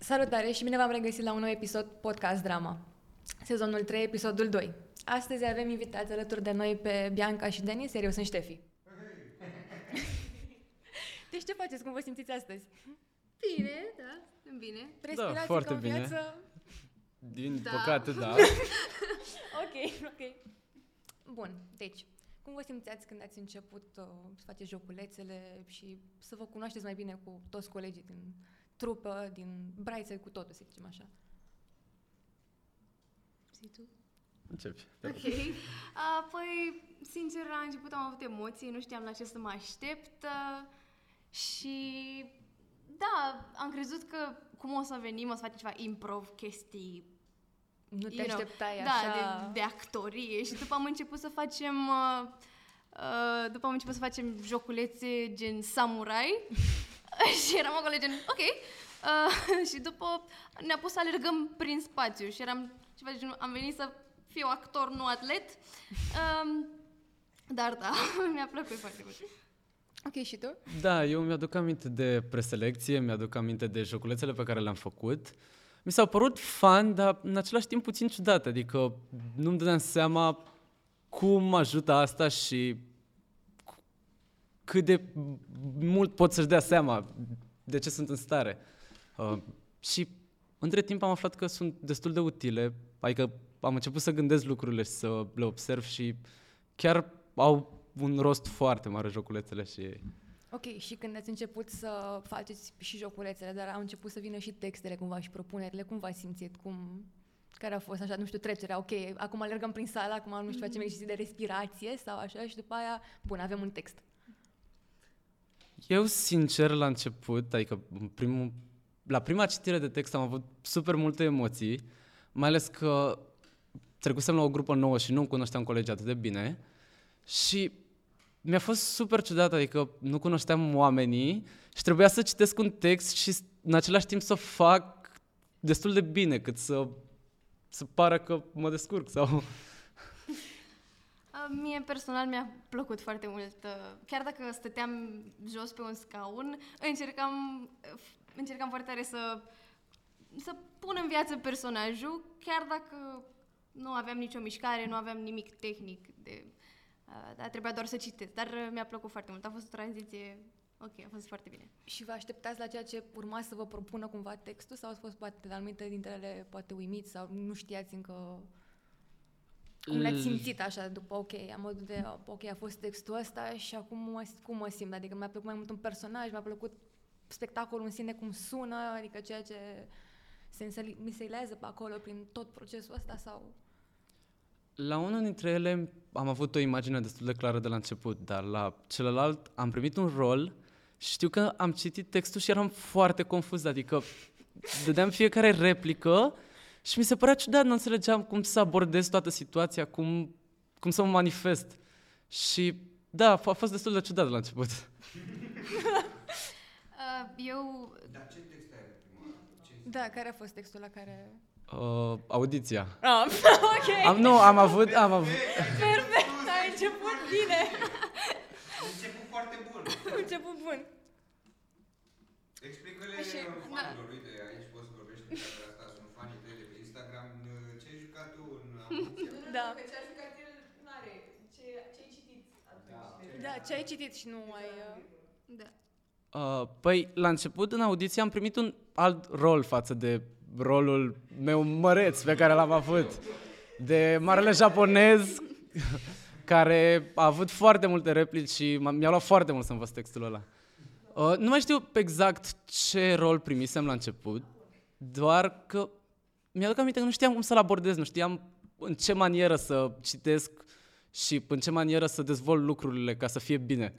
Salutare și bine v-am regăsit la un nou episod Podcast Drama, sezonul 3, episodul 2. Astăzi avem invitați alături de noi pe Bianca și Denis, iar eu sunt Ștefi. deci ce faceți? Cum vă simțiți astăzi? Bine, da, sunt bine. Respirați Da, foarte ca în bine. viață? Din Da. păcate, da. Ok, ok. Bun, deci, cum vă simțeați când ați început uh, să faceți joculețele și să vă cunoașteți mai bine cu toți colegii din trupă, din braițe, cu totul, să zicem așa? Zi tu. Începi. Ok. A, păi, sincer, la început am avut emoții, nu știam la ce să mă aștept uh, și da, am crezut că cum o să venim, o să facem ceva improv, chestii Nu te you know, așteptai da, așa... de, de actorie. Și după am început să facem uh, uh, după am început să facem joculețe gen samurai. Și eram acolo gen, ok. Uh, și după ne-a pus să alergăm prin spațiu și eram ceva de genul, am venit să fiu actor, nu atlet. Um, dar da, mi-a plăcut foarte mult. Ok, și tu? Da, eu mi-aduc aminte de preselecție, mi-aduc aminte de joculețele pe care le-am făcut. Mi s-au părut fun, dar în același timp puțin ciudat, adică nu-mi dădeam seama cum ajută asta și cu- cât de mult pot să-și dea seama de ce sunt în stare. Uh, și între timp am aflat că sunt destul de utile, adică am început să gândesc lucrurile și să le observ și chiar au un rost foarte mare joculețele și Ok, și când ați început să faceți și joculețele, dar au început să vină și textele cumva și propunerile, cum v-ați simțit? Cum... Care a fost așa, nu știu, trecerea, ok, acum alergăm prin sală, acum, nu știu, facem exerciții de respirație sau așa și după aia, bun, avem un text. Eu, sincer, la început, adică în primul, la prima citire de text am avut super multe emoții, mai ales că trecusem la o grupă nouă și nu cunoșteam colegii atât de bine și mi-a fost super ciudat, adică nu cunoșteam oamenii și trebuia să citesc un text și în același timp să o fac destul de bine, cât să, să pară că mă descurc sau... Uh, Mie personal mi-a plăcut foarte mult. uh, Chiar dacă stăteam jos pe un scaun, încercam, uh, încercam foarte tare să, să pun în viață personajul, chiar dacă nu aveam nicio mișcare, nu aveam nimic tehnic. De, uh, dar trebuia doar să citesc. Dar uh, mi-a plăcut foarte mult. A fost o tranziție ok, a fost foarte bine. Și vă așteptați la ceea ce urma să vă propună cumva textul sau ați fost poate la anumite dintre ele poate uimiți sau nu știați încă cum le-ați L- simțit așa după, ok, am modul de, ok, a fost textul ăsta și acum mă, cum mă simt? Adică mi-a plăcut mai mult un personaj, mi-a plăcut spectacolul în sine, cum sună, adică ceea ce se înseli- miseilează pe acolo prin tot procesul ăsta sau... La unul dintre ele am avut o imagine destul de clară de la început, dar la celălalt am primit un rol și știu că am citit textul și eram foarte confuz, adică dădeam fiecare replică și mi se părea ciudat, nu înțelegeam cum să abordez toată situația, cum, cum să mă manifest. Și da, a fost destul de ciudat la început. Uh, eu Dar ce text ai avut prima oară? Ce Da, care a fost textul la care... Uh, audiția. Ah, ok, Am, nu, am avut, am avut, perfect, ai început bine, A început foarte bun. ai început bun. Explică-le Așa, fanilor, uite, aici poți să vorbești de camera asta, sunt fanii tăi de pe Instagram, ce ai jucat tu în audiția? Da. Că ce a jucat el nu are. Ce, ce ai citit atunci? Da, ce ai citit și nu ai... Uh... da. Uh, păi, la început, în audiție, am primit un alt rol față de rolul meu măreț pe care l-am avut. De marele japonez care a avut foarte multe replici și m- mi-a luat foarte mult să învăț textul ăla. Uh, nu mai știu exact ce rol primisem la început, doar că mi-aduc aminte că nu știam cum să-l abordez, nu știam în ce manieră să citesc și în ce manieră să dezvolt lucrurile ca să fie bine.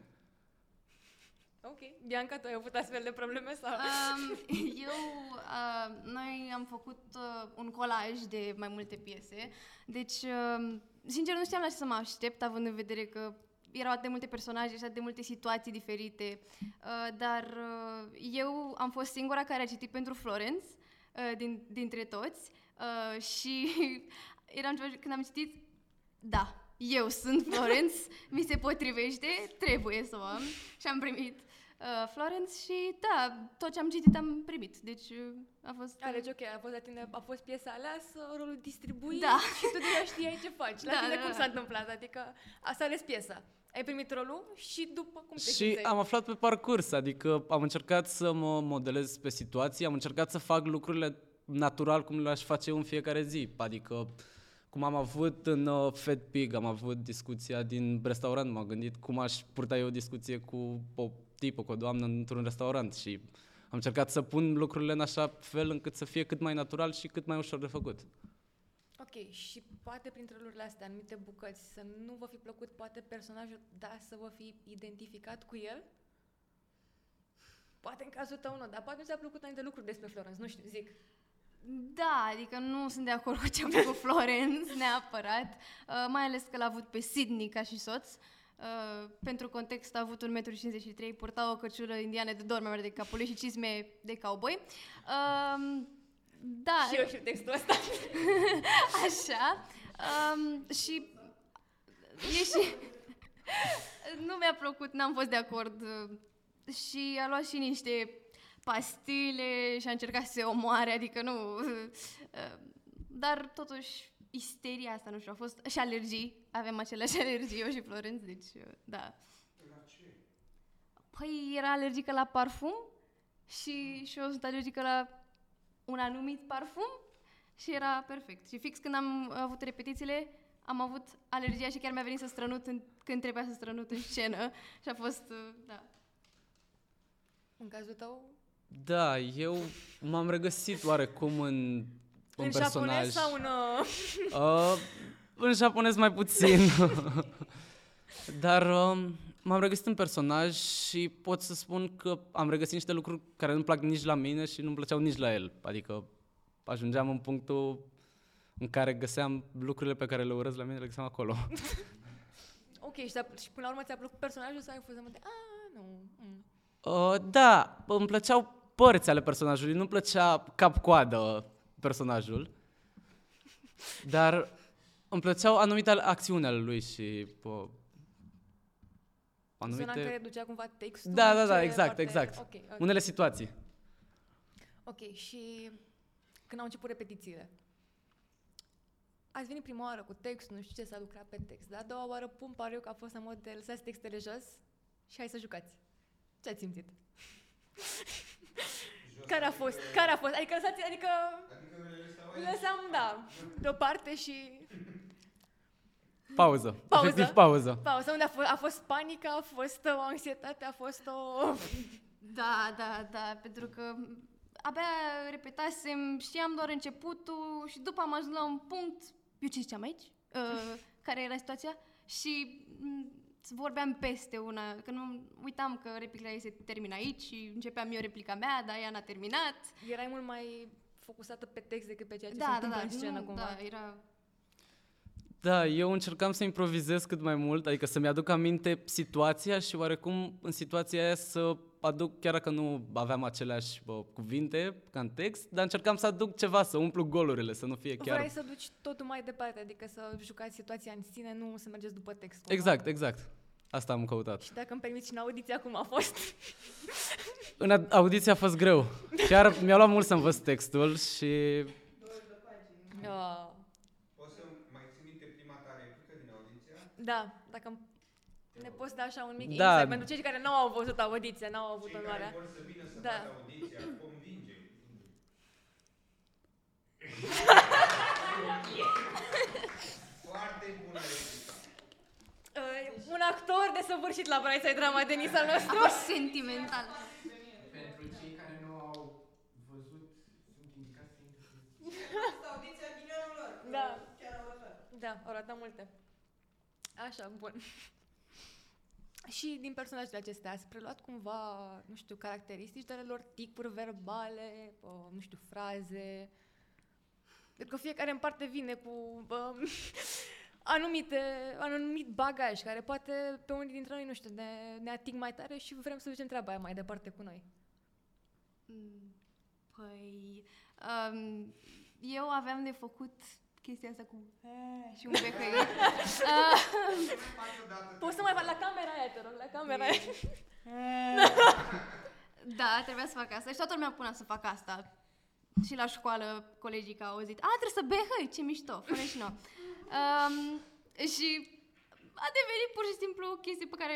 Ok. Bianca, tu ai avut astfel de probleme sau? Um, eu, uh, noi am făcut uh, un colaj de mai multe piese, deci, uh, sincer, nu știam la ce să mă aștept, având în vedere că erau atât de multe personaje și atât de multe situații diferite, uh, dar uh, eu am fost singura care a citit pentru Florence, uh, din, dintre toți, uh, și eram ceva, când am citit, da, eu sunt Florence, mi se potrivește, trebuie să o am. Și am primit uh, Florence și da, tot ce am citit am primit. Deci uh, a fost... A, deci ok, a fost la tine, a fost piesa aleasă, rolul distribuit Da. și tu deja știai ce faci. La Da, tine da, cum da. s-a întâmplat? Adică a s-a ales piesa. Ai primit rolul și după cum te Și simțeai? am aflat pe parcurs, adică am încercat să mă modelez pe situații, am încercat să fac lucrurile natural cum le-aș face eu în fiecare zi. Adică cum am avut în uh, Fed Pig, am avut discuția din restaurant, m-am gândit cum aș purta eu o discuție cu o tipă, cu o doamnă într-un restaurant și am încercat să pun lucrurile în așa fel încât să fie cât mai natural și cât mai ușor de făcut. Ok, și poate printre rolurile astea, anumite bucăți, să nu vă fi plăcut poate personajul, dar să vă fi identificat cu el? Poate în cazul tău nu, dar poate nu ți-a plăcut anumite lucruri despre Florence, nu știu, zic. Da, adică nu sunt de acord cu ce a făcut Florence neapărat, uh, mai ales că l-a avut pe Sydney ca și soț. Uh, pentru context a avut 1,53 m, purta o căciulă indiană de dorme de capului și cizme de cowboy. Uh, da, Și eu știu textul ăsta. Așa. Um, și e și... nu mi-a plăcut, n-am fost de acord. uh, Și a luat și niște pastile și a încercat să se omoare, adică nu... uh, Dar totuși, isteria asta, nu știu, a fost... Și alergii, avem aceleași alergii, eu și Florenț, deci, uh, da. La ce? Păi era alergică la parfum și, și eu sunt alergică la un anumit parfum și era perfect. Și fix când am avut repetițiile, am avut alergia și chiar mi-a venit să strănut în, când trebuia să strănut în scenă și a fost, uh, da. În cazul tău, Da, eu m-am regăsit oarecum în un în personaj. japonez sau în... uh, Uh, în japonez mai puțin. Dar uh, m-am regăsit în personaj și pot să spun că am regăsit niște lucruri care nu-mi plac nici la mine și nu-mi plăceau nici la el. Adică ajungeam în punctul în care găseam lucrurile pe care le urăz la mine, le găseam acolo. Ok, și, da- și până la urmă ți-a plăcut personajul sau ai fost de a, nu, mm. Uh, da, îmi plăceau părți ale personajului, nu-mi plăcea cap-coadă personajul, dar îmi plăceau anumite acțiuni ale lui și uh, Zona în care anumite... ducea cumva textul. Da, da, da, ce exact, foarte- exact. Ok, ok. Unele situații. Ok, și când au început repetițiile, ați venit prima oară cu textul, nu știu ce, s-a lucrat pe text, dar a doua oară pun pariu că a fost în mod de lăsați textele jos și hai să jucați. Ce ați simțit? Care a fost? Care a fost? Adică lăsați, adică Adică le lăsau le lăsam, da, deoparte și Pauză. Pauză. Efectiv pauză. pauză. Unde a fost, a fost panică, a fost o anxietate, a fost o... Da, da, da, pentru că abia repetasem, știam doar începutul și după am ajuns la un punct, eu ce ziceam aici? Uh, care era situația? Și m, vorbeam peste una, că nu uitam că replica ei se termină aici și începeam eu replica mea, dar ea n-a terminat. Erai mult mai focusată pe text decât pe ceea ce se Da, da, întâmplă da, în scenă, nu, cumva. da, era... Da, eu încercam să improvizez cât mai mult, adică să-mi aduc aminte situația și oarecum în situația aia să aduc, chiar dacă nu aveam aceleași bă, cuvinte ca în text, dar încercam să aduc ceva, să umplu golurile, să nu fie chiar... Vrei să duci totul mai departe, adică să jucați situația în sine, nu să mergeți după text. cumva. Exact, exact. Asta am căutat. Și dacă îmi permiți și în audiția cum a fost. În a- audiție a fost greu. Chiar mi-a luat mult să învăț textul și Uh, O să mai ții minte prima ta replică din audiția? da, dacă îmi- ne poți da așa un mic Da. insight pentru cei care nu au văzut audiția, nu au avut Cei onoarea. care vor să vină să Da. vadă audiția, convinge. Foarte bună replică. Uh, un actor desăvârșit la Bright Side Drama, Denis al A nostru. fost sentimental. Pentru cei care nu au văzut, sunt indicați să intre. Asta audiția ghinionul lor. că Da. Chiar au arătat. Da, au ratat multe. Așa, bun. Și din personajele acestea ați preluat cumva, nu știu, caracteristici de ale lor, ticuri verbale, uh, nu știu, fraze. Pentru că fiecare în parte vine cu uh, anumite, anumit bagaj care poate pe unii dintre noi, nu știu, ne, ne ating mai tare și vrem să ducem treaba aia mai departe cu noi. Mm, Păi, um, eu aveam de făcut chestia asta cu "Eh", și un becăit. uh, Poți să mai faci la camera aia, te rog, la camera aia. da, trebuia să fac asta și toată lumea punea să fac asta. Și la școală colegii că au auzit, a, trebuie să behăi, ce mișto, fă și nouă. Um, și a devenit pur și simplu o chestie pe care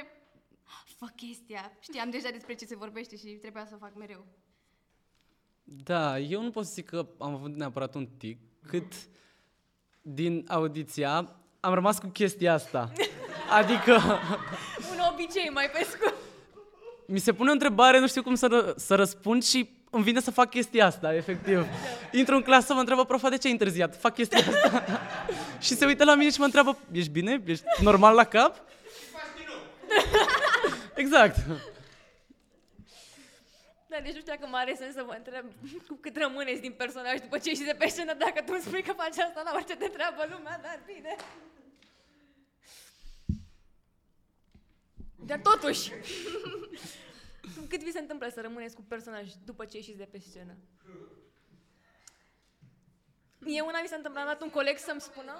fac chestia. Știam deja despre ce se vorbește și trebuia să o fac mereu. Da, eu nu pot să zic că am avut neapărat un tic, cât din audiția am rămas cu chestia asta. Adică Un obicei mai pe scurt. mi se pune o întrebare, nu știu cum să, ră- să răspund și îmi vine să fac chestia asta, efectiv. Intru în clasă, mă întreabă profa de ce ai întârziat, fac chestia asta. și se uită la mine și mă întreabă, ești bine? Ești normal la cap? exact. Da, deci nu știu dacă mai are sens să vă întreb cu cât rămâneți din personaj după ce ieși de pe scenă, dacă tu îmi spui că faci asta la orice te întreabă lumea, dar bine. Dar totuși, cu cât vi se întâmplă să rămâneți cu personaj după ce ieșiți de pe scenă? E una mi s-a întâmplat, am dat un coleg să-mi spună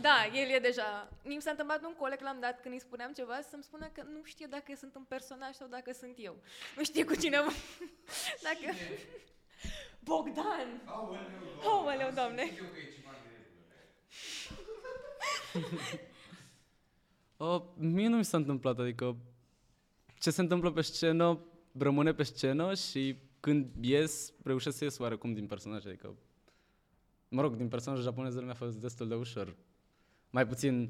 da, el e deja... Mi s-a întâmplat un coleg, l-am dat când îi spuneam ceva, să-mi spună că nu știe dacă sunt un personaj sau dacă sunt eu. Nu știe cu cine... mă- dacă... Bogdan! Aoleu, doamne! Eu că e ceva în regulă. Uh, mie nu mi s-a întâmplat, adică ce se întâmplă pe scenă rămâne pe scenă și când ies, reușesc să ies oarecum din personaj, adică mă rog, din personajul japonez mi-a fost destul de ușor. Mai puțin,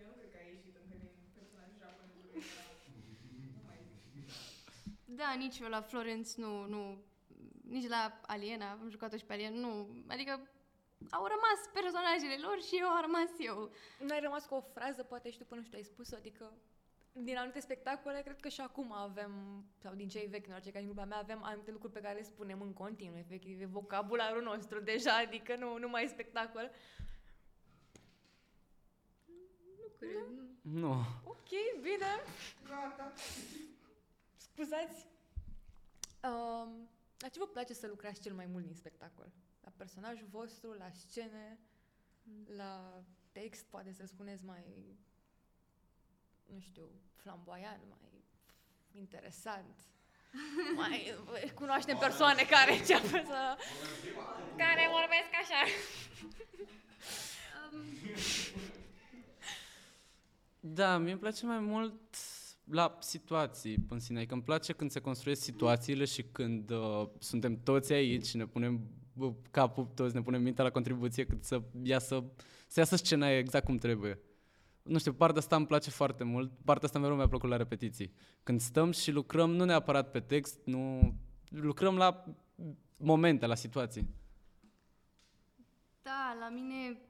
Eu nu cred că ai ieșit încă din personajul japonezului. Nu mai zic. Da, nici eu la Florence nu, nu, nici la Aliena, am jucat-o și pe Alien, nu, adică au rămas personajele lor și eu am rămas eu. Nu ai rămas cu o frază, poate și tu până nu știu, ai spus adică din anumite spectacole, cred că și acum avem, sau din cei vechi, în orice caz, în grupa mea, avem anumite lucruri pe care le spunem în continuu, efectiv, e vocabularul nostru deja, adică nu, nu mai e spectacol. Nu cred. nu. Ok, bine. Scuzați. Um, la ce vă place să lucrați cel mai mult din spectacol? La personajul vostru, la scene, la text, poate să spuneți mai, nu știu, flamboiant, mai interesant. Mai cunoaștem persoane care înceapă să... care vorbesc așa. Da, mie îmi place mai mult la situații în sine. Adică îmi place când se construiesc situațiile și când uh, suntem toți aici și ne punem uh, capul toți, ne punem mintea la contribuție cât să iasă, să iasă scena exact cum trebuie. Nu știu, partea asta îmi place foarte mult. Partea asta mereu mi-a plăcut la repetiții. Când stăm și lucrăm, nu neapărat pe text, nu... Lucrăm la momente, la situații. Da, la mine,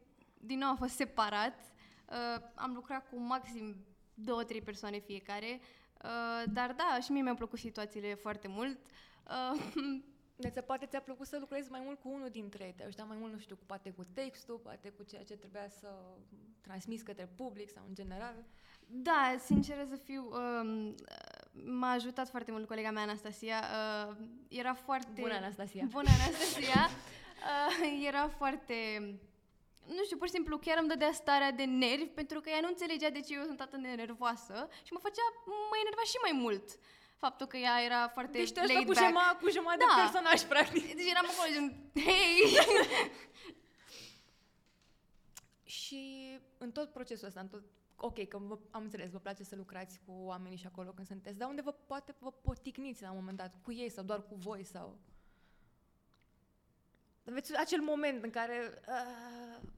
din nou, a fost separat. Uh, am lucrat cu maxim două, trei persoane fiecare. Uh, dar da, și mie mi-au plăcut situațiile foarte mult. Uh, Deci poate ți-a plăcut să lucrezi mai mult cu unul dintre ei, te-ai ajutat mai mult, nu știu, poate cu textul, poate cu ceea ce trebuia să transmiți către public sau în general. Da, sinceră să fiu, um, m-a ajutat foarte mult colega mea Anastasia. Uh, era foarte... Bună, Anastasia! Bună, Anastasia! Uh, era foarte... Nu știu, pur și simplu chiar îmi dădea starea de nervi pentru că ea nu înțelegea de ce eu sunt atât de nervoasă și mă făcea, mă enerva și mai mult faptul că ea era foarte Deci te laid asta cu back. jumătate, cu jumătate Da. de personaj, practic. Deci eram acolo gen, hei! Și în tot procesul ăsta, în tot, ok, că vă, am înțeles, vă place să lucrați cu oamenii și acolo când sunteți, dar unde vă poate vă poticniți la un moment dat, cu ei sau doar cu voi sau... Aveți acel moment în care uh,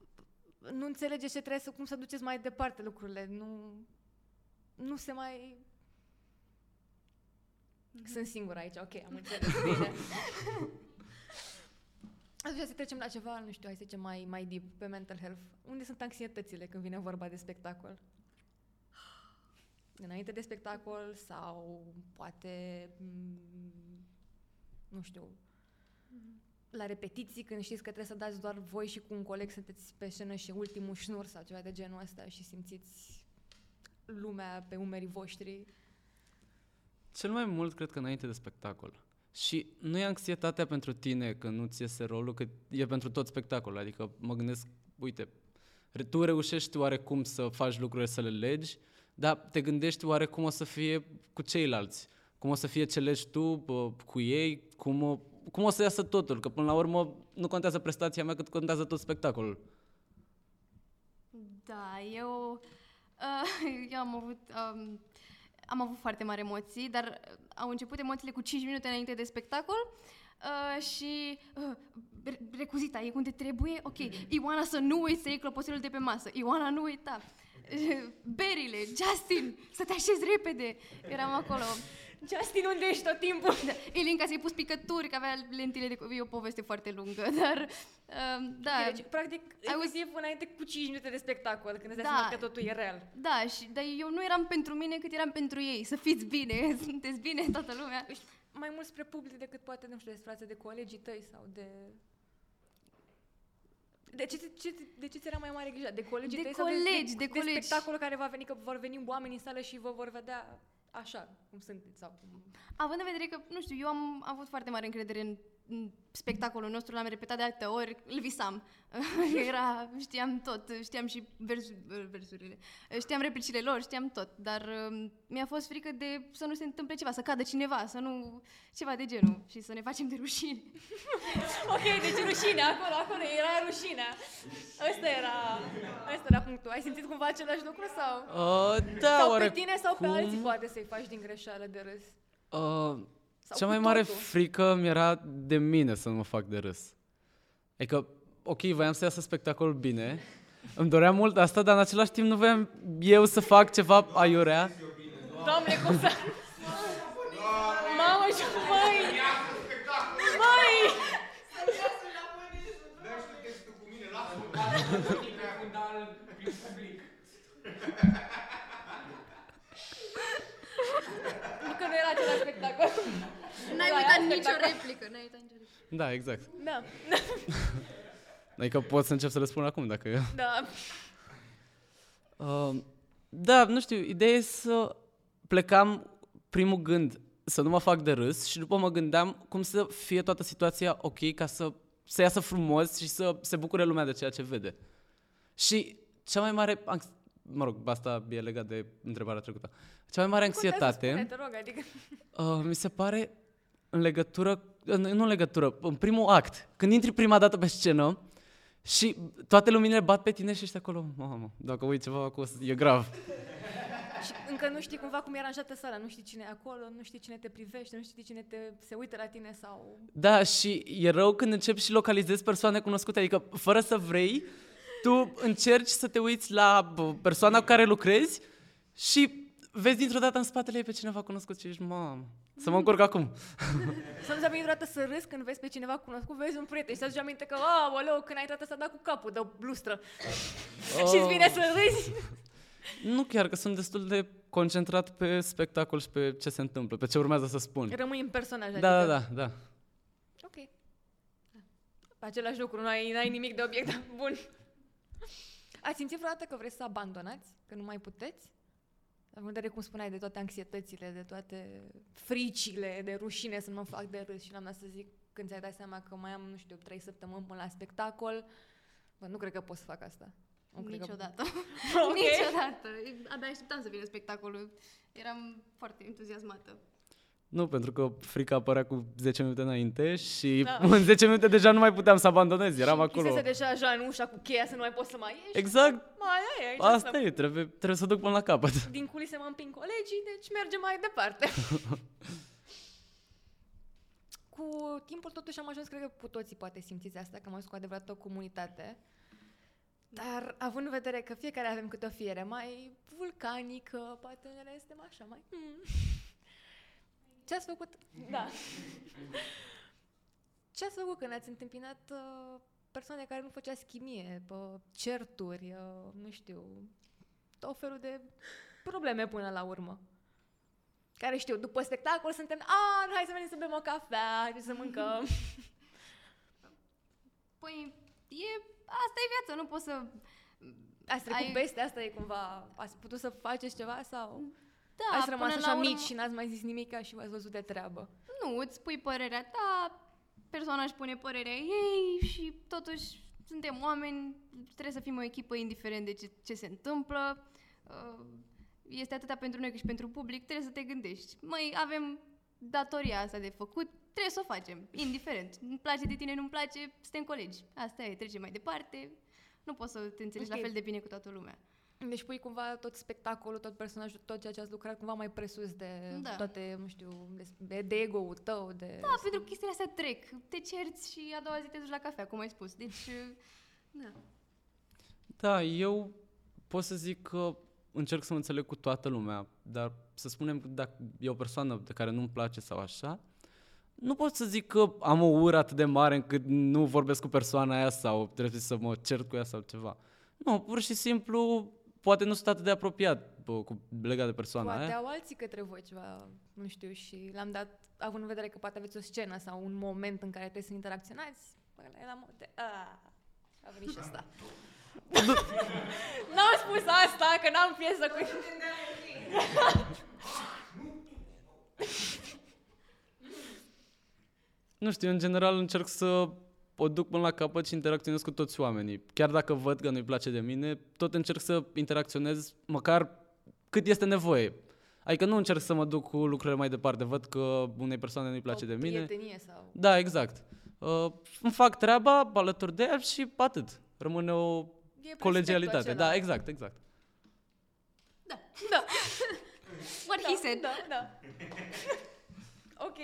nu înțelegeți ce trebuie să, cum să duceți mai departe lucrurile, nu, nu se mai... Sunt singură aici, ok, am înțeles bine. Atunci să trecem la ceva, nu știu, hai să zicem mai, mai deep, pe mental health. Unde sunt anxietățile când vine vorba de spectacol? Înainte de spectacol sau poate, mm, nu știu, la repetiții când știți că trebuie să dați doar voi și cu un coleg sunteți pe scenă și ultimul șnur sau ceva de genul ăsta și simțiți lumea pe umerii voștri. Cel mai mult cred că înainte de spectacol. Și nu e anxietatea pentru tine că nu ți iese rolul, că e pentru tot spectacolul. Adică mă gândesc, uite, re- tu reușești oarecum să faci lucrurile să le legi, dar te gândești oarecum o să fie cu ceilalți. Cum o să fie ce legi tu bă, cu ei, cum o, cum o să iasă totul. Că până la urmă nu contează prestația mea cât contează tot spectacolul. Da, eu, uh, eu am avut, um, am avut foarte mari emoții, dar au început emoțiile cu 5 minute înainte de spectacol uh, și uh, re- recuzita, e cum te trebuie? Ok, Ioana să nu uiți să iei clopoțelul de pe masă. Ioana, nu uita. Uh, berile, Justin, să te așezi repede. Eram acolo. Justin, unde ești tot timpul? Da, Elinca să-i pus picături, că avea lentile de... E o poveste foarte lungă, dar... Uh, da, Deci, practic, inclusiv înainte cu 5 minute de spectacol, când îți dai Da. seama că totul e real. Da, și, dar eu nu eram pentru mine cât eram pentru ei. Să fiți bine, sunteți bine toată lumea. Ești mai mult spre public decât poate, nu știu, despre față de colegii tăi sau de... De ce, ce, de ce ți era mai mare grijă? De colegii De tăi colegi, sau de de, de colegi. spectacolul care va veni, că vor veni oameni în sală și vă vor vedea așa, cum sunteți sau cum... Având în vedere că, nu știu, eu am avut foarte mare încredere în, în spectacolul nostru, l-am repetat de alte ori, îl visam. Era, știam tot, știam și vers, versurile, știam replicile lor, știam tot, dar um, mi-a fost frică de să nu se întâmple ceva, să cadă cineva, să nu... ceva de genul și să ne facem de rușine. Ok, deci rușine, acolo, acolo, era rușinea. Ăsta era, ăsta era punctul. Ai simțit cumva același lucru sau? Uh, da, sau oare pe tine sau pe alții poate să-i faci din greșeală de râs? Uh, Sau cea cu mai mare totul. frică mi-era de mine să nu mă fac de râs. Adică, ok, voiam să iasă spectacolul bine, îmi doream mult asta, dar în același timp nu voiam eu să fac ceva aiurea. Doamne, cum să... Mamă și măi! Măi! Dă și tu textul cu mine, lasă-mă. Pe fundal prin public. Nu că nu era același spectacol. N-ai Da, uitat era nicio spectacol. replică, n-ai uitat nicio replică. Da, exact. Da, Adică pot să încep să le spun acum dacă... da. Uh, da, nu știu, ideea e să plecam primul gând să nu mă fac de râs și după mă gândeam cum să fie toată situația ok ca să, să iasă frumos și să se bucure lumea de ceea ce vede. Și cea mai mare, anx- mă rog, asta e legat de întrebarea trecută. Cea mai mare anxietate... Spune, te rog, adică... Uh, mi se pare în legătură, uh, nu în legătură, în primul act, când intri prima dată pe scenă și toate luminile bat pe tine și ești acolo, mamă, dacă uit ceva acolo, e grav. Și încă nu știi cumva cum e aranjată sala, nu știi cine e acolo, nu știi cine te privește, nu știi cine te, se uită la tine sau... Da, și e rău când începi și localizezi persoane cunoscute, adică fără să vrei, tu încerci să te uiți la bă, persoana cu care lucrezi și vezi dintr-o dată în spatele ei pe cineva cunoscut și ești, mamă, să mă încurc acum. Să nu-ți aminte vreodată să râzi când vezi pe cineva cunoscut, vezi un prieten și să-ți aminte că, aoleu, când ai intrat să dat cu capul de blustră. și îți vine să râzi. Nu chiar, că sunt destul de concentrat pe spectacol și pe ce se întâmplă, pe ce urmează să spun. Rămâi în personaj, Da, da, adică... da, da. Ok. Același lucru, nu ai, n-ai nimic de obiect, dar bun. Ați simțit vreodată că vreți să abandonați? Că nu mai puteți? În vedere cum spuneai de toate anxietățile, de toate fricile, de rușine să nu mă fac de râs și n-am dat să zic când ți-ai dat seama că mai am, nu știu, trei săptămâni până la spectacol. Bă, nu cred că pot să fac asta. Nu cred că- Niciodată. Ok. Niciodată. Abia așteptam să vină spectacolul. Eram foarte entuziasmată. Nu, pentru că frica apărea cu 10 minute înainte și Da. în 10 minute deja nu mai puteam să abandonez, eram acolo. Chisese deja așa în ușa cu cheia să nu mai poți să mai ieși. Exact, Mai ai aici. asta e, trebuie, trebuie să duc până la capăt. Din culise mă împing colegii, deci mergem mai departe. cu timpul totuși am ajuns, cred că cu toții poate simțiți asta, că am ajuns cu adevărat o comunitate. Dar având în vedere că fiecare avem câte o fiere mai vulcanică, poate unele suntem așa mai... Hmm. Ce ați făcut? Da. Ce ați făcut când ați întâmpinat uh, persoane care nu făceați chimie, pe certuri, uh, nu știu, tot felul de probleme până la urmă. Care știu, după spectacol suntem, a, hai să venim să bem o cafea, hai să mâncăm. Păi, e, asta e viața, nu poți să... Ați trecut Ai- peste asta, e cumva, ați putut să faceți ceva sau... Da, Ați rămas până așa la urmă- mici și n-ați mai zis nimic și v-ați văzut de treabă. Nu, îți spui părerea ta, persoana își pune părerea ei și totuși suntem oameni, trebuie să fim o echipă indiferent de ce, ce se întâmplă. Uh, Este atâta pentru noi cât și pentru public, trebuie să te gândești. Mai avem datoria asta de făcut, trebuie să o facem, indiferent. Îmi place de tine, nu-mi place, suntem colegi. Asta e, trecem mai departe. Nu poți să te înțelegi Ok. la fel de bine cu toată lumea. Deci pui cumva tot spectacolul, tot personajul, tot ceea ce ați lucrat cumva mai presus de Da. toate, nu știu, de, de ego-ul tău, de... Da, pentru că chestiile astea trec. Te cerți și a doua zi te duci la cafea, cum ai spus. Deci, da. Da, eu pot să zic că încerc să mă înțeleg cu toată lumea, dar să spunem că dacă e o persoană de care nu-mi place sau așa, nu pot să zic că am o ură atât de mare încât nu vorbesc cu persoana aia sau trebuie să mă cert cu ea sau ceva. Nu, pur și simplu, poate nu sunt atât de apropiat bă, cu, legat de persoana Poate aia. au alții către voi ceva, nu știu, și l-am dat, având în vedere că poate aveți o scenă sau un moment în care trebuie să interacționați, bă, la el am de... A, a venit și ăsta. n-am spus asta, că n-am piesă cu... Nu știu, în general încerc să o duc până la capăt și interacționez cu toți oamenii. Chiar dacă văd că nu-i place de mine, tot încerc să interacționez măcar cât este nevoie. Adică nu încerc să mă duc cu lucrurile mai departe. Văd că unei persoane nu-i place o de mine. prietenie sau... Da, exact. Uh, îmi fac treaba alături de ea și atât. Rămâne o E colegialitate. respectul acela. Da, exact, exact. Da. What he said. Da, da. ok.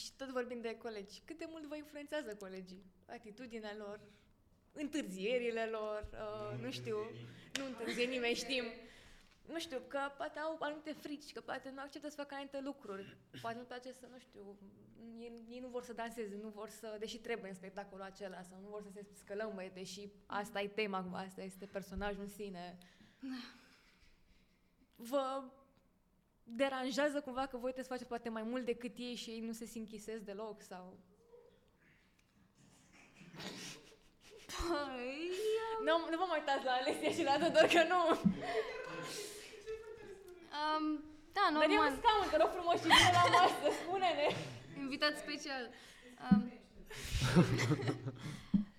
Și tot vorbim de colegi. Cât de mult vă influențează colegii? Atitudinea lor, întârzierile lor, uh, nu știu, nu întârzie nimeni, știm. Nu știu, că poate au anumite frici, că poate nu acceptă să facă anumite lucruri. Poate nu place să, nu știu, ei, ei nu vor să danseze, nu vor să, deși trebuie în spectacolul acela, sau nu vor să se scălămăie, deși asta e tema, cumva, asta este personajul în sine. Vă deranjează cumva că voi trebuie să faceți poate mai mult decât ei și ei nu se sinchisesc deloc sau... Păi, Nu, nu vă mai uitați la Alessia și la Tudor, că nu... um, da, Dar e un normal. scaun, te rog frumos și vine la masă, spune-ne. Invitat special. Um,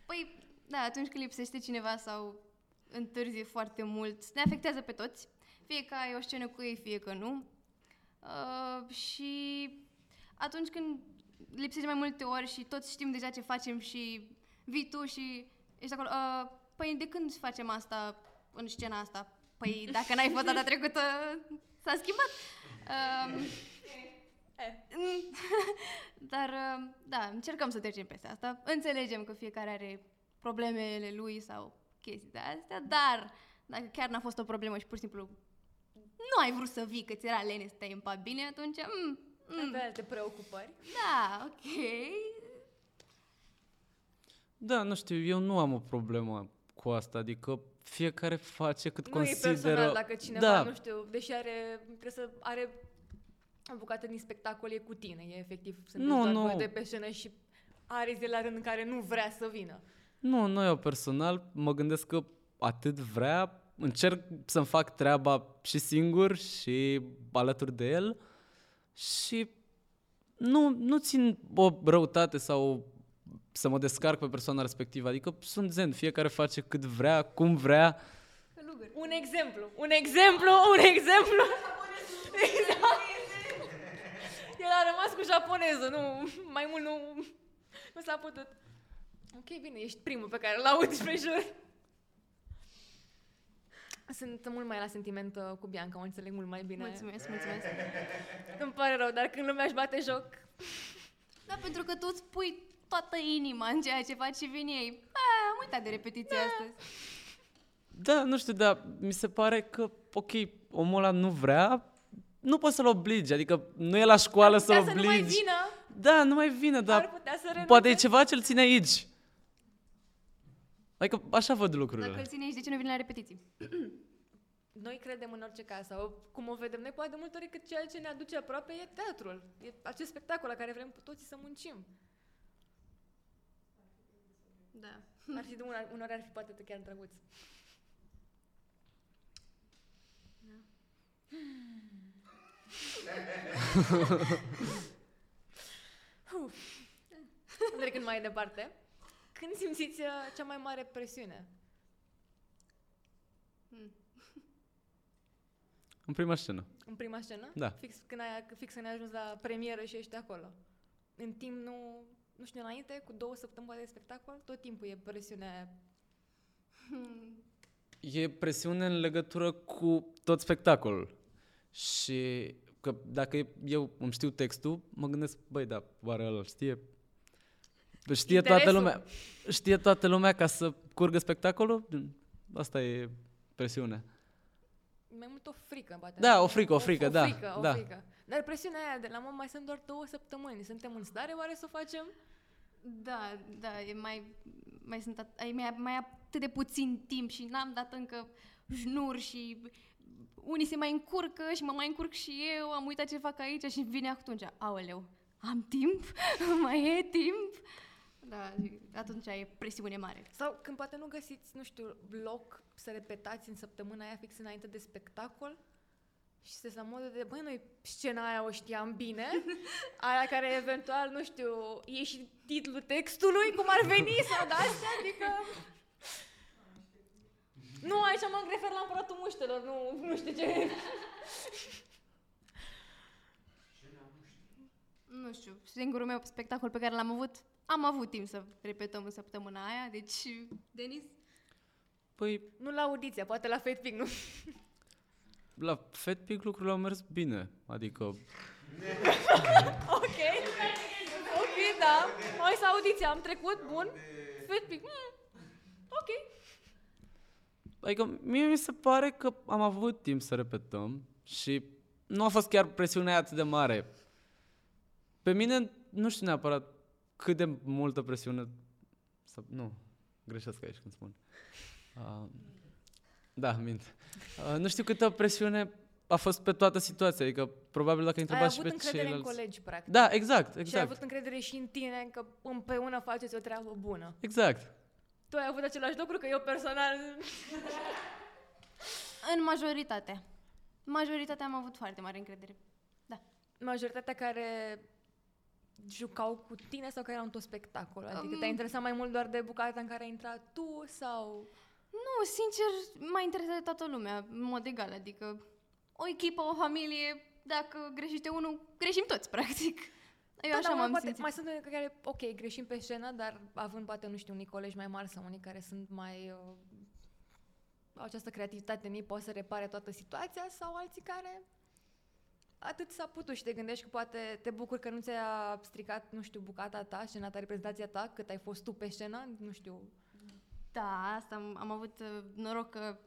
păi, da, atunci când lipsește cineva sau întârzie foarte mult, ne afectează pe toți. Fie că ai o scenă cu ei, fie că nu. Uh, și atunci când lipsește mai multe ori și toți știm deja ce facem și vii tu și ești acolo, uh, păi de când facem asta în scena asta? Păi dacă n-ai fost data trecută, s-a schimbat. Um, Mm. Dar, uh, da, încercăm să trecem peste asta. Înțelegem că fiecare are problemele lui sau chestii de astea, dar dacă chiar n-a fost o problemă și pur și simplu nu ai vrut să vii, că ți era lene să stai în pat bine, atunci, mm, mm, De alte preocupări. da, ok. Da, nu știu, eu nu am o problemă cu asta, adică fiecare face cât Nu consideră... e personal dacă cineva, da, nu știu, deși are, trebuie să are o bucată din spectacol e cu tine, e efectiv, sunteți Nu, doar nu. voi de pe scenă și are zi la rând în care nu vrea să vină. Nu, nu eu personal mă gândesc că atât vrea, încerc să-mi fac treaba și singur și alături de el și nu, nu țin o răutate sau să mă descarc pe persoana respectivă, adică sunt zen, fiecare face cât vrea, cum vrea. Un exemplu, un exemplu, un exemplu. Exact. El a rămas cu japonezul, nu, mai mult nu, nu s-a putut. Ok, bine, ești primul pe care îl aud spre jur. Sunt mult mai la sentiment uh, cu Bianca, o înțeleg mult mai bine. Mulțumesc, mulțumesc. Îmi pare rău, dar când lumea își bate joc, Da, pentru că tu îți pui toată inima în ceea ce faci și vin ei. A, am uitat de repetiție astăzi. Da, nu știu, dar mi se pare că, ok, omul ăla nu vrea, nu poți să-l obligi, adică nu e la școală ar să-l putea să nu mai obligi. vină, Da, nu mai vine, dar ar putea să renunțe. poate e ceva ce-l ține aici. Adică așa văd lucrurile. Dacă îl ține aici, de ce nu vine la repetiții? Noi credem în orice caz, sau cum o vedem noi, poate de multe ori că ceea ce ne aduce aproape e teatrul. E acest spectacol la care vrem cu toții să muncim. Da. Ar fi de una, unor ar fi poate chiar drăguț. Trecând mai departe, când simțiți uh, cea mai mare presiune? În prima scenă. În prima scenă? Da. Fix când, ai, fix când ai ajuns la premieră și ești acolo. În timp, nu, nu știu, înainte, cu două săptămâni de spectacol, tot timpul e presiune. E presiune în legătură cu tot spectacolul. Și că dacă eu îmi știu textul, mă gândesc, băi, da, oare ăla îl știe? Știe toată Interesul. lumea. Știe toată lumea ca să curgă spectacolul? Asta e presiunea. Mai mult o frică, poate. Da, o frică, o frică, o, da, O frică, o da. frică. Dar presiunea aia de la mă, mai sunt doar două săptămâni. Suntem în stare oare să o facem? Da, da, e mai, mai sunt at- ai mai, mai atât de puțin timp și n-am dat încă jnuri și unii se mai încurcă și mă mai încurc și eu, am uitat ce fac aici și vine atunci, aoleu, am timp? mai e timp? Da, și atunci e presiune mare. Sau când poate nu găsiți, nu știu, loc să repetați în săptămâna aia fix înainte de spectacol și sunteți la modul de, băi, noi scena aia o știam bine, aia care eventual, nu știu, e și titlul textului, cum ar veni sau de astea, adică... Nu, aici mă refer la împăratul muștelor, nu, nu știu ce. Nu știu, singurul meu spectacol pe care l-am avut, am avut timp să repetăm în săptămâna aia, deci, Denis? Păi, Nu la audiția, poate la Fate Pig, nu? la FedPic lucrurile au mers bine. Adică, Ok. Ok, da. Hai să audiția, am trecut, bun. Fate Pig, mm. ok. adică mie mi se pare că am avut timp să repetăm și nu a fost chiar presiunea atât de mare. Pe mine, nu știu neapărat cât de multă presiune... Sau, nu, greșesc aici când spun. Uh, da, mint. Uh, nu știu câtă presiune a fost pe toată situația, adică probabil dacă Ai întrebați și avut pe încredere ceilalți... în colegi, practic. Da, exact, Și ai exact. avut încredere și în tine că împreună faceți o treabă bună. Exact. Tu ai avut același lucru că eu personal... În majoritate. Majoritatea am avut foarte mare încredere. Da. Majoritatea care jucau cu tine sau care erau în tot spectacolul? Adică Um. te-a interesat mai mult doar de bucata în care ai intrat tu sau... Nu, sincer, m-a interesat de toată lumea, în mod egal, adică o echipă, o familie, dacă greșește unul, greșim toți, practic. Eu Da, așa dar m-am poate, simțit. mai sunt unii care, ok, greșim pe scenă, dar având poate, nu știu, unii colegi mai mari sau unii care sunt mai... Uh, au această creativitate în ei, pot să repare toată situația sau alții care atât s-a putut și te gândești că poate te bucuri că nu ți-a stricat, nu știu, bucata ta, scena ta, reprezentația ta, cât ai fost tu pe scenă, nu știu. Da, asta am, am avut uh, noroc că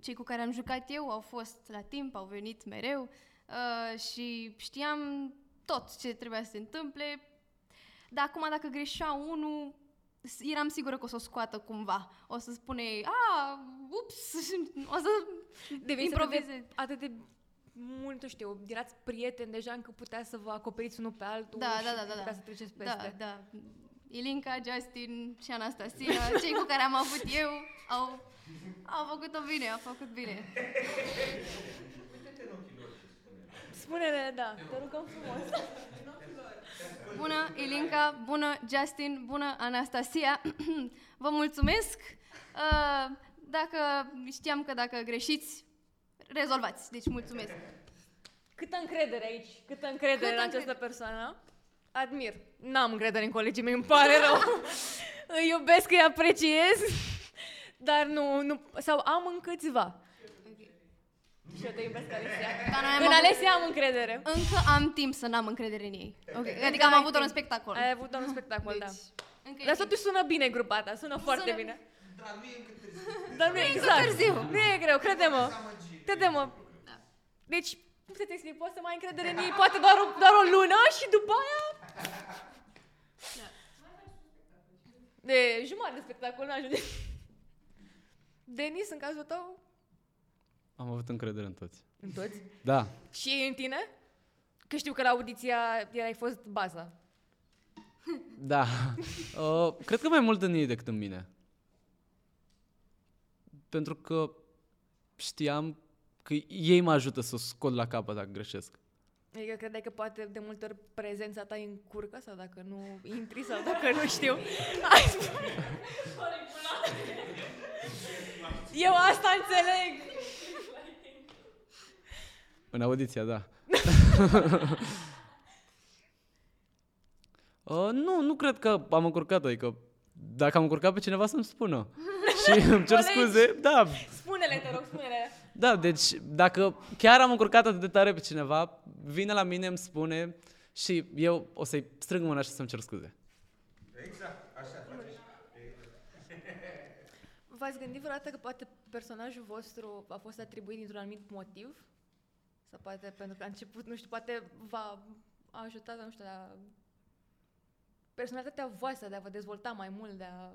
cei cu care am jucat eu au fost la timp, au venit mereu uh, și știam tot ce trebuia să se întâmple. Dar acum dacă greșea unul, s- eram sigură că o să o scoată cumva. O să spune, a, ups, o să Deveniți atât de, improvizez. atât de mult, nu știu, erați prieteni deja încă putea să vă acoperiți unul pe altul Da, și da, da, da, putea da. să treceți peste. Da, da. Ilinca, Justin și Anastasia, cei cu care am avut eu, au, au făcut-o bine, au făcut bine. Spune-ne, da, te rugăm frumos. Bună, Ilinca, bună, Justin, bună, Anastasia. Vă mulțumesc. Uh, Dacă știam că dacă greșiți, rezolvați. Deci mulțumesc. Câtă încredere aici, câtă încredere Câtă în această încredere. persoană. Admir. N-am încredere în colegii mei, îmi pare rău. îi iubesc, îi apreciez, dar nu, nu, sau am în câțiva. Și eu te iubesc, Alesia. Dar noi am În avut- Alesia am încredere. Încă am timp să n-am încredere în ei. Okay. Adică am avut un spectacol. Ai avut un spectacol, da. Deci, încă e Dar timp. totuși sună bine grupa ta, sună foarte Sună- bine. Dar nu e încă târziu. Dar nu e încă exact. târziu. Nu e greu, crede-mă. Dezamăgire. Crede-mă. Deci, cum să te explic, poți să mai ai încredere în ei, poate doar o, doar o lună și după aia... De jumătate de spectacol n-ajunge. Denis, în cazul tău, Am avut încredere în toți. în toți. Da. Și ei în tine? Că știu că la audiția erai fost baza. Da. Uh, cred că mai mult în ei decât în mine. Pentru că știam că ei mă ajută să o scot la capăt dacă greșesc. Adică credeai că poate de multe ori prezența ta îi încurcă sau dacă nu intri sau dacă nu știu. Hai, spune. Eu asta înțeleg. În audiția, da. uh, nu, nu cred că am încurcat, adică dacă am încurcat pe cineva să-mi spună. Și îmi cer Colegi. scuze, da, Spune-le, te rog, spune-le. Da, deci dacă chiar am încurcat atât de tare pe cineva, vine la mine, îmi spune și eu o să-i strâng mâna și să-mi cer scuze. Exact, așa faci. V-ați gândit vreodată că poate personajul vostru a fost atribuit dintr-un anumit motiv? Sau poate pentru că a început, nu știu, poate v-a ajutat, nu știu, la personalitatea voastră de a vă dezvolta mai mult, de a...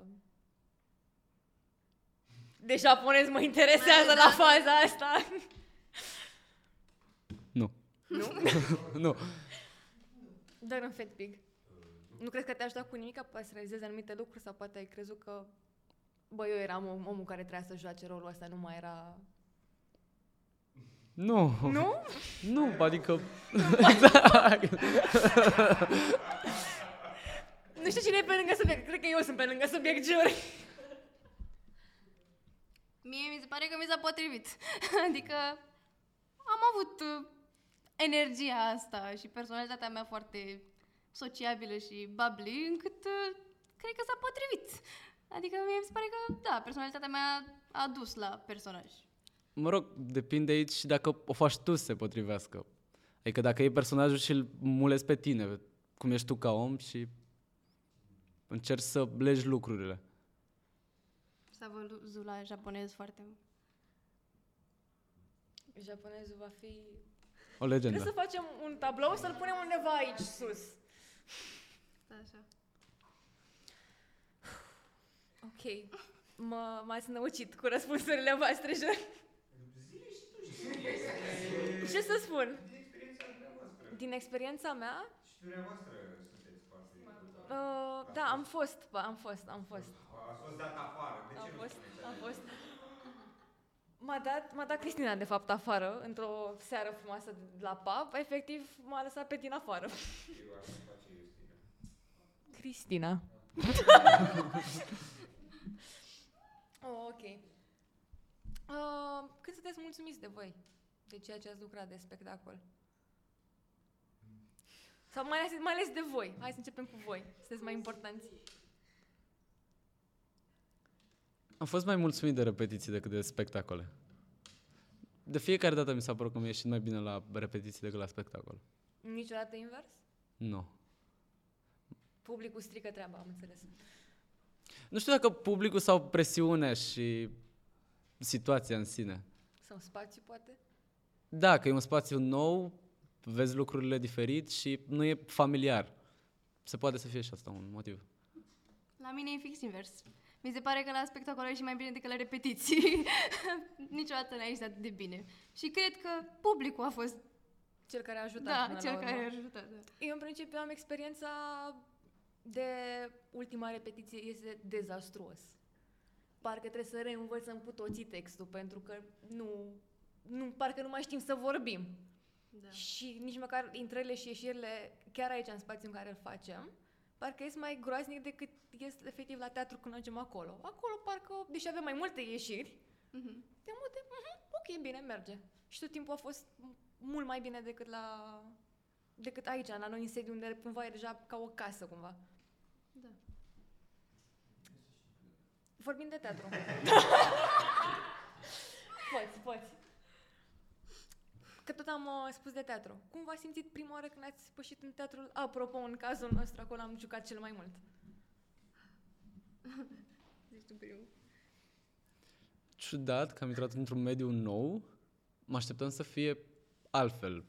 De japonez mă interesează Mai, la da. faza asta. Nu. Nu? nu. Dar în Fat Pig. Nu cred că te-aș ajutat cu nimic ca poate să realizezi anumite lucruri sau poate ai crezut că bă, eu eram om- omul care trebuia să joace rolul ăsta, nu mai era... Nu. Nu? Nu, adică... Nu știu cine e pe lângă subiect. Cred că eu sunt pe lângă subiect, jur. Mie mi se pare că mi s-a potrivit. adică am avut uh, energia asta și personalitatea mea foarte sociabilă și bubbly, încât uh, cred că s-a potrivit. Adică mie mi se pare că, da, personalitatea mea a dus la personaj. Mă rog, depinde aici și dacă o faci tu să se potrivească. Adică dacă e personajul și îl mulezi pe tine, cum ești tu ca om și încerci să legi lucrurile. S-a văzut la japonez foarte mult. Japonezul va fi... O legendă. Trebuie să facem un tablou să-l punem undeva aici, sus. Da, așa. Ok. Mă, m-ați năucit cu răspunsurile voastre, jur. Ce să spun? Din experiența mea, Și dumneavoastră sunteți foarte... uh, da, am fost, bă, am fost, am fost. Ați fost dat afară. De Am ce nu fost, spuneți am așa? fost. M-a dat, m-a dat Cristina, de fapt, afară, într-o seară frumoasă de la pub. Efectiv, m-a lăsat pe tine afară. Eu asta face Justina. Cristina. oh, ok. Uh, cât sunteți mulțumiți de voi? De ceea ce ați lucrat de spectacol? Sau mai ales, mai ales de voi. Hai să începem cu voi. Sunteți mai importanți. Am fost mai mulțumit de repetiții decât de spectacole. De fiecare dată mi s-a părut că mi-a ieșit mai bine la repetiții decât la spectacol. Niciodată invers? Nu. Publicul strică treaba, am înțeles. Nu știu dacă publicul sau presiunea și situația în sine. Sau spațiu, poate? Da, că e un spațiu nou, vezi lucrurile diferit și nu e familiar. Se poate să fie și asta un motiv. La mine e fix invers. Mi se pare că la spectacol a ieșit mai bine decât la repetiții. Niciodată n-a ieșit atât de bine. Și cred că publicul a fost, Cel care a ajutat da, până cel la urmă. care a ajutat. Da. Eu, în principiu, am experiența de ultima repetiție este dezastruos. Parcă trebuie să reînvățăm cu toții textul, pentru că nu, nu, parcă nu mai știm să vorbim. Da. Și nici măcar intrările și ieșirile, chiar aici, în spațiul în care îl facem, parcă este mai groaznic decât este efectiv la teatru când mergem acolo. Acolo parcă, deși avem mai multe ieșiri, Mhm. de multe, uh-huh, ok, bine, merge. Și tot timpul a fost mult mai bine decât la decât aici, la noi în sediu, unde cumva e deja ca o casă, cumva. Da. Vorbim de teatru. poți, poți. Că tot am uh, spus de teatru. Cum v-ați simțit prima oară când ați pășit în teatrul? Apropo, în cazul nostru, acolo am jucat cel mai mult. Zici tu primul. Ciudat că am intrat într-un mediu nou, mă așteptam să fie altfel.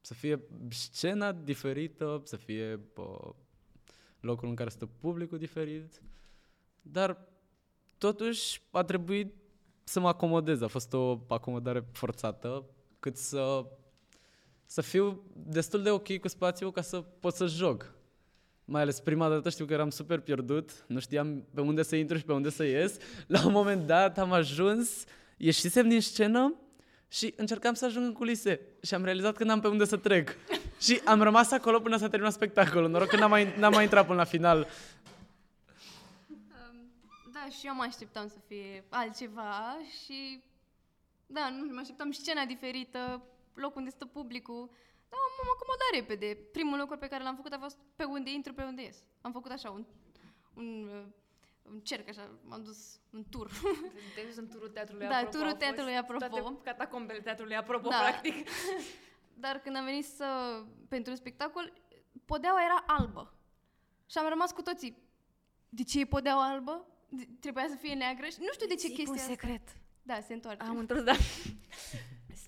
Să fie scena diferită, să fie uh, locul în care stă publicul diferit. Dar totuși a trebuit să mă acomodez. A fost o acomodare forțată, cât să, să fiu destul de ok cu spațiul ca să pot să joc. Mai ales prima dată știu că eram super pierdut, nu știam pe unde să intru și pe unde să ies. La un moment dat am ajuns, ieșisem din scenă și încercam să ajung în culise și am realizat că n-am pe unde să trec. și am rămas acolo până s-a terminat spectacolul. Noroc că n-am mai, n-am mai intrat până la final. Um, Da, și eu mă așteptam să fie altceva și... Da, nu mă așteptam scena diferită, locul unde stă publicul. Da, m-am acomodat repede. Primul lucru pe care l-am făcut a fost pe unde intru, pe unde ies. Am făcut așa un, un, uh, un cerc, așa, m-am dus un tur. Te dus în turul teatrului Da, apropo. turul au fost teatrului apropo. Toate catacombele teatrului apropo, Da. practic. Dar când am venit să, pentru spectacol, podeaua era albă. Și am rămas cu toții. De ce e podeaua albă? De- trebuia să fie neagră? Și nu știu de ce Ții chestia un asta. Secret. Da, se întoarce. Am întors, da.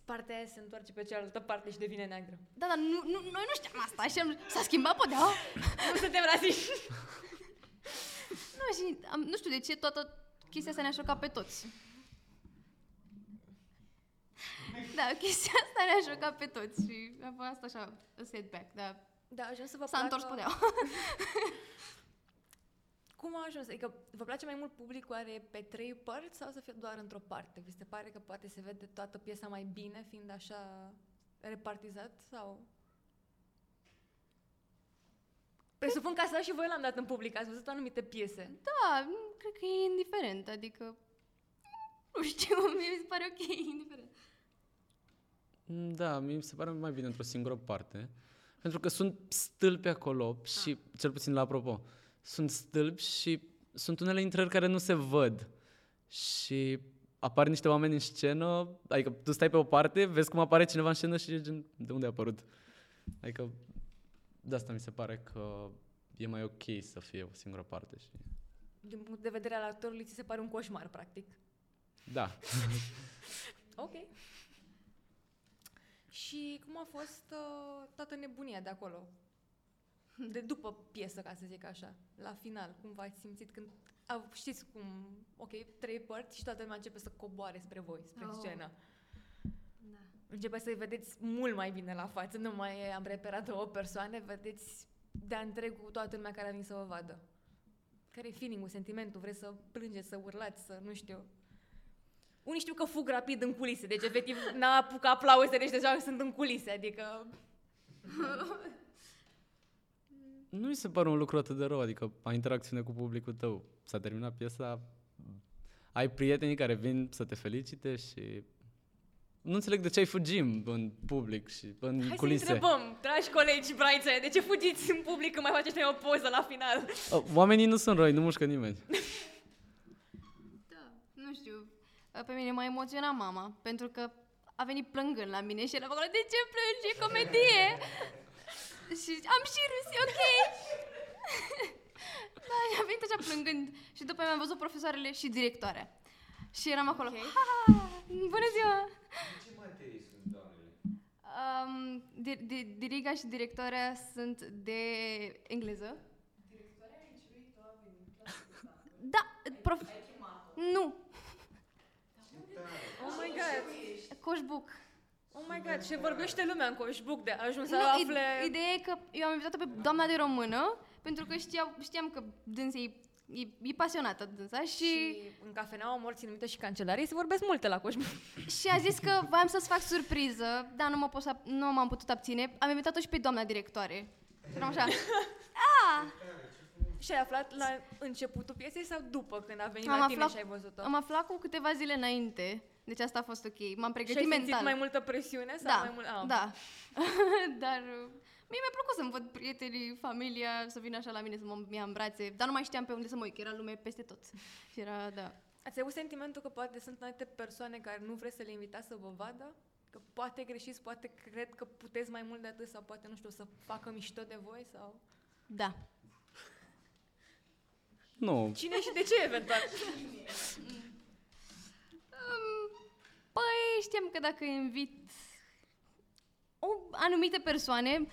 Partea aia se întoarce pe cealaltă parte și devine neagră. Da, dar nu, nu, noi nu știam asta și am, s-a schimbat podeaua. Nu suntem rasiști. Nu, și am, nu știu de ce toată chestia asta ne-a șocat pe toți. Da, chestia asta ne-a șocat pe toți și a fost așa, a setback, da. Da, aș vrea să vă S-a placă- întors podeaua. Cum a ajuns? Adică vă place mai mult publicul are pe trei părți sau să fie doar într-o parte? Vi se pare că poate se vede toată piesa mai bine fiind așa repartizat sau... Presupun că asta și voi l-am dat în public, ați văzut anumite piese. Da, nu, cred că e indiferent, adică... Nu știu, mie mi se pare ok, indiferent. Mm, Da, mie mi se pare mai bine într-o singură parte. Pentru că sunt stâlpi acolo și, cel puțin la apropo, sunt stâlpi și sunt unele intrări care nu se văd. Și apar niște oameni în scenă, adică tu stai pe o parte, vezi cum apare cineva în scenă și e gen, de unde a apărut? Adică de asta mi se pare că e mai ok să fie o singură parte. Și... Din punct de vedere al actorului, ți se pare un coșmar, practic. Da. Ok. Și cum a fost uh, toată nebunia de acolo? De după piesă, ca să zic așa, la final, cum v-ați simțit când... A, știți cum, ok, trei părți și toată lumea începe să coboare spre voi, spre Oh. scenă. Da. Începe să-i vedeți mult mai bine la față, nu mai e, am reperat două persoane, vedeți de-a întregul toată lumea care a venit să vă vadă. Care e feeling-ul, sentimentul? Vreți să plângeți, să urlați, să nu știu... Unii știu că fug rapid în culise, deci efectiv n-a apucat aplauzele și deja sunt în culise, adică... Nu mi se pare un lucru atât de rău, adică ai interacțiune cu publicul tău. S-a terminat piesa, ai prietenii care vin să te felicite și nu înțeleg de ce ai fugim în public și în Hai culise. să întrebăm, dragi colegi braițe, de ce fugiți în public când mai faceți noi o poză la final? Oh, Oamenii nu sunt răi, nu mușcă nimeni. Da, nu știu. Pe mine m-a emoționat mama, pentru că a venit plângând la mine și era acolo, de ce plângi? E comedie! Și am și râs, e ok! da, și a venit așa plângând și după aia mi-am văzut profesoarele și directoarea. Și eram acolo, Ok. ha, bună ziua! Ce materii sunt doamnele? Um, di, di, diriga și directoarea sunt de engleză. Da, prof... Nu, Oh my god! Coșbuc. Oh my god, ce vorbește lumea în coșbuc de a ajuns să Nu, afle... ide- ideea e că eu am invitat-o pe doamna de română pentru că știau, știam că dânsa e, e, e pasionată dânsa și, Și în cafeneaua morții numită și cancelarie se vorbesc multe la coșbuc. și a zis că voiam să-ți fac surpriză, dar nu, mă pot să, nu m-am putut abține. Am invitat-o și pe doamna directoare. Și eram așa, Și ai aflat la începutul piesei sau după când a venit Am la tine aflat- și ai văzut-o? am aflat cu câteva zile înainte, deci asta a fost ok. M-am și ai pregătit simțit mental. mai multă presiune sau da, mai mult... Ah, da. Dar uh, mie mi-a plăcut să-mi văd prietenii, familia, să vină așa la mine să mă ia în brațe, dar nu mai știam pe unde să mă uit, că era lume peste tot. Și era, da. Ați avut sentimentul că poate sunt alte persoane care nu vreți să le invitați să vă vadă? Că poate greșiți, poate cred că puteți mai mult de atât sau poate, nu știu, să facă mișto de voi sau... Da. Nu, Cine și de ce, eventual? Um, Păi, știam că dacă invit o anumite persoane,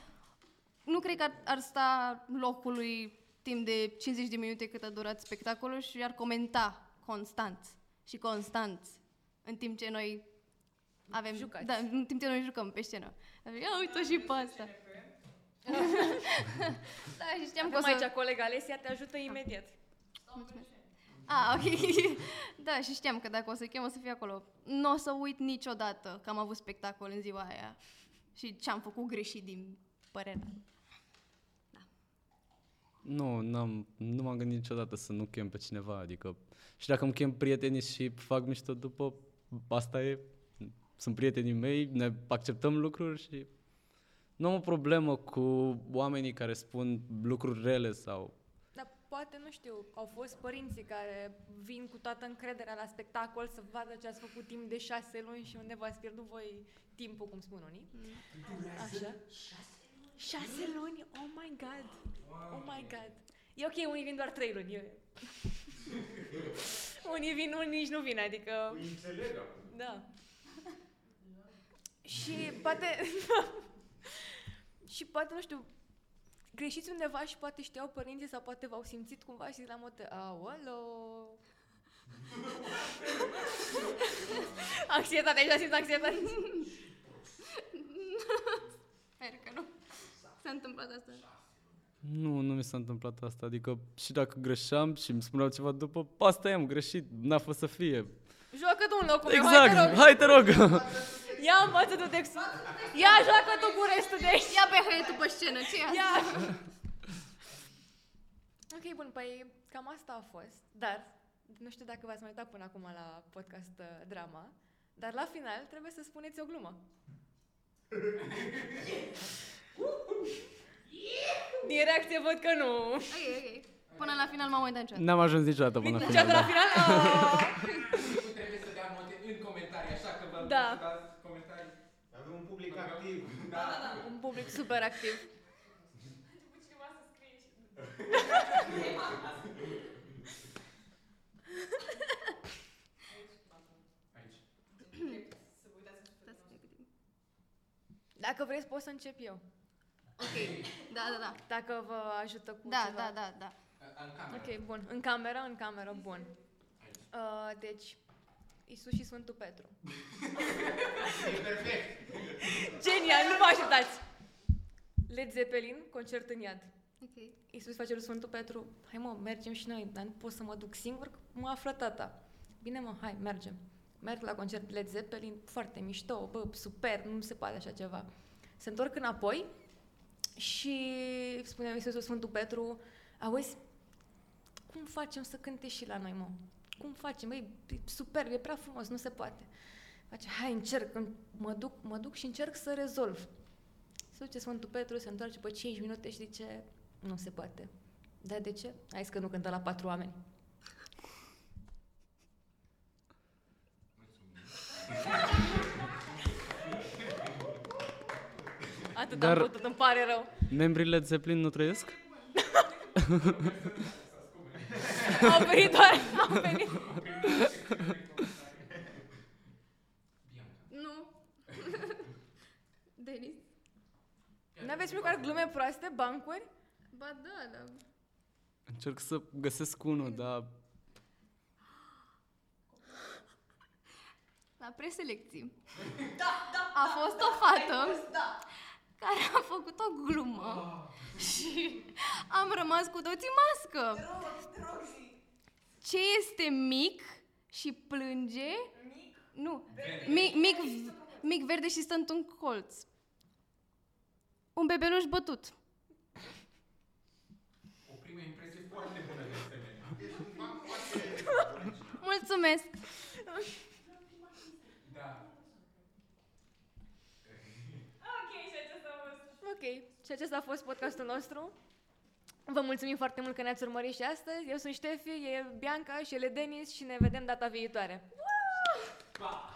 nu cred că ar, ar sta locului timp de 50 de minute cât a durat spectacolul și ar comenta constant și constant în timp ce noi avem... Jucați. Da, în timp ce noi jucăm pe scenă. Ia uite și pe asta. da, și știam că o Avem să... aici colega Alesia, te ajută imediat. Mulțumesc. Ah, ok. da, și știam că dacă o să chem, o să fie acolo. Nu o să uit niciodată că am avut spectacol în ziua aia și ce am făcut greșit din părerea. Nu, n-am, nu m-am gândit niciodată să nu chem pe cineva, adică și dacă îmi chem prietenii și fac mișto după, asta e, sunt prietenii mei, ne acceptăm lucruri și nu am o problemă cu oamenii care spun lucruri rele sau... Dar poate, nu știu, au fost părinții care vin cu toată încrederea la spectacol să vadă ce ați făcut timp de șase luni și unde v-ați pierdut voi timpul, cum spun unii. Așa. Șase luni? Oh my god! Oh my god! E ok, unii vin doar trei luni. E... unii vin, unii nici nu vin, adică... Îi înțeleg acum. Da. Și poate... și poate, nu știu, greșiți undeva și poate știau părinții sau poate v-au simțit cumva și la modă, aolo... anxietate, aici simt anxietate. Sper că nu. S-a întâmplat asta. Nu, nu mi s-a întâmplat asta, adică și dacă greșeam și îmi spuneau ceva după, asta e, am greșit, n-a fost să fie. Joacă tu un locul meu, hai te Exact, rog. hai te rog! Ia învață tu textul. Ia joacă tu cu restul de aici. Ia pe haietul pe scenă, ce e Ia. asta? ok, bun, păi cam asta a fost. Dar, nu știu dacă v-ați mai uitat până acum la podcast uh, drama, dar la final trebuie să spuneți o glumă. Din reacție văd că nu. Ok, ok. Până la final m-am uitat niciodată. N-am ajuns niciodată până la final. Niciodată la Da. final? Oh. Nu trebuie să dea multe în comentarii, așa că vă Da. Să dați comentarii. Avem un public activ. Da, Un public super activ. început cineva să scrie și... Aici. Să vă uitați în Stați un pic. Dacă vreți, pot să încep eu. Ok, da, da, da. Dacă vă ajută cu Da, ceva. da, da, da. În cameră. Ok, bun. În cameră, în cameră, bun. Uh, deci, Isus și Sfântul Petru. E perfect. Genial, nu vă așteptați! Led Zeppelin, concert în iad. Ok. Iisus face lui Sfântul Petru, hai mă, mergem și noi, dar nu pot să mă duc singur, că mă află tata. Bine mă, hai, mergem. Merg la concert Led Zeppelin, foarte mișto, bă, super, nu se poate așa ceva. Se întorc înapoi și spune Iisus Sfântul Petru, auzi, cum facem să cânte și la noi, mă? Cum facem? Băi, e super, e prea frumos, nu se poate. Face, hai, încerc, mă duc, mă duc și încerc să rezolv. Se duce Sfântul Petru, se întoarce pe 5 minute și zice, nu se poate. Dar de ce? Hai zis că nu cântă la patru oameni. Atât Dar- am putut, îmi pare rău. Membrii Led Zeppelin nu trăiesc? Au venit doar, au venit. Nu. Denis? Nu aveți măcar glume proaste, bancuri? Ba da, da. Încerc să găsesc unul, dar La preselecții. Da, da, a fost o fată Da. care a făcut o glumă și am rămas cu toții mască. Ce este mic și plânge? Mic? Nu. Mic, mic, mic verde și stă într-un colț. Un bebeluș bătut. O primă impresie foarte bună de asemenea. Mulțumesc! Da. Ok, și acesta a fost. Ok, și acesta a fost podcastul nostru. Vă mulțumim foarte mult că ne-ați urmărit și astăzi. Eu sunt Ștefi, e Bianca și el e Denis și ne vedem data viitoare. Pa!